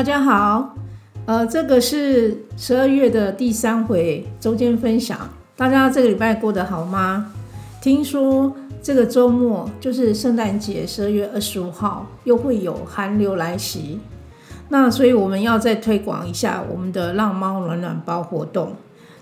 大家好，呃，这个是十二月的第三回周间分享。大家这个礼拜过得好吗？听说这个周末就是圣诞节，十二月二十五号又会有寒流来袭，那所以我们要再推广一下我们的让猫暖暖包活动。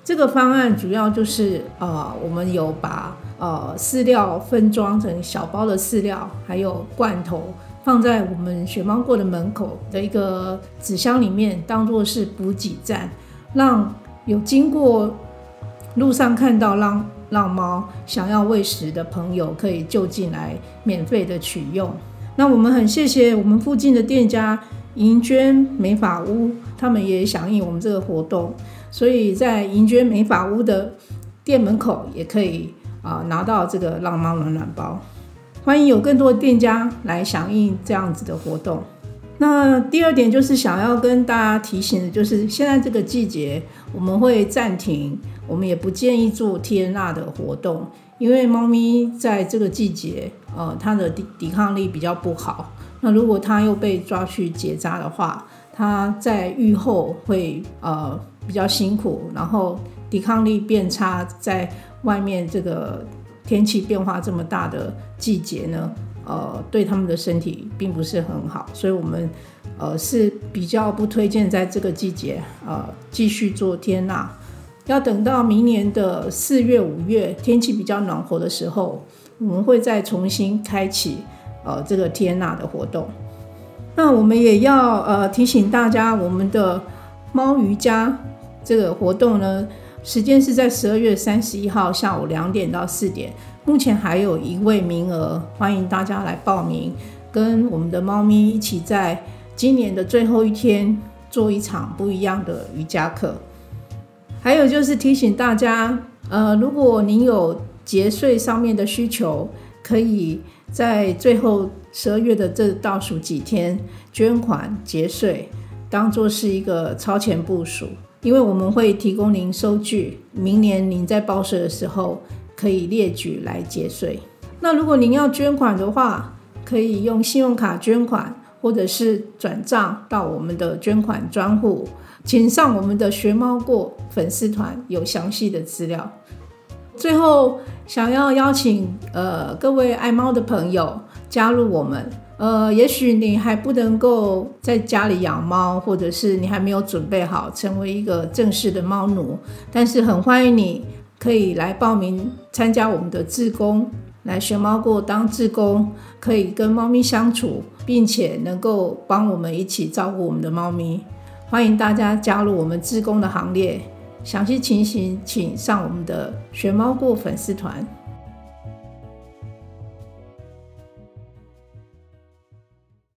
这个方案主要就是呃，我们有把呃饲料分装成小包的饲料，还有罐头。放在我们雪猫过的门口的一个纸箱里面，当做是补给站，让有经过路上看到让让猫想要喂食的朋友可以就近来免费的取用。那我们很谢谢我们附近的店家银娟美发屋，他们也响应我们这个活动，所以在银娟美发屋的店门口也可以啊拿到这个让猫暖暖包。欢迎有更多的店家来响应这样子的活动。那第二点就是想要跟大家提醒的，就是现在这个季节我们会暂停，我们也不建议做天纳的活动，因为猫咪在这个季节，呃，它的抵抵抗力比较不好。那如果它又被抓去结扎的话，它在愈后会呃比较辛苦，然后抵抗力变差，在外面这个。天气变化这么大的季节呢，呃，对他们的身体并不是很好，所以我们呃是比较不推荐在这个季节呃继续做天纳，要等到明年的四月五月天气比较暖和的时候，我们会再重新开启呃这个天纳的活动。那我们也要呃提醒大家，我们的猫瑜伽这个活动呢。时间是在十二月三十一号下午两点到四点，目前还有一位名额，欢迎大家来报名，跟我们的猫咪一起在今年的最后一天做一场不一样的瑜伽课。还有就是提醒大家，呃，如果您有节税上面的需求，可以在最后十二月的这倒数几天捐款节税，当做是一个超前部署。因为我们会提供您收据，明年您在报税的时候可以列举来节税。那如果您要捐款的话，可以用信用卡捐款，或者是转账到我们的捐款专户，请上我们的学猫过粉丝团有详细的资料。最后，想要邀请呃各位爱猫的朋友加入我们。呃，也许你还不能够在家里养猫，或者是你还没有准备好成为一个正式的猫奴，但是很欢迎你可以来报名参加我们的志工，来学猫过当志工，可以跟猫咪相处，并且能够帮我们一起照顾我们的猫咪。欢迎大家加入我们志工的行列，详细情形请上我们的学猫过粉丝团。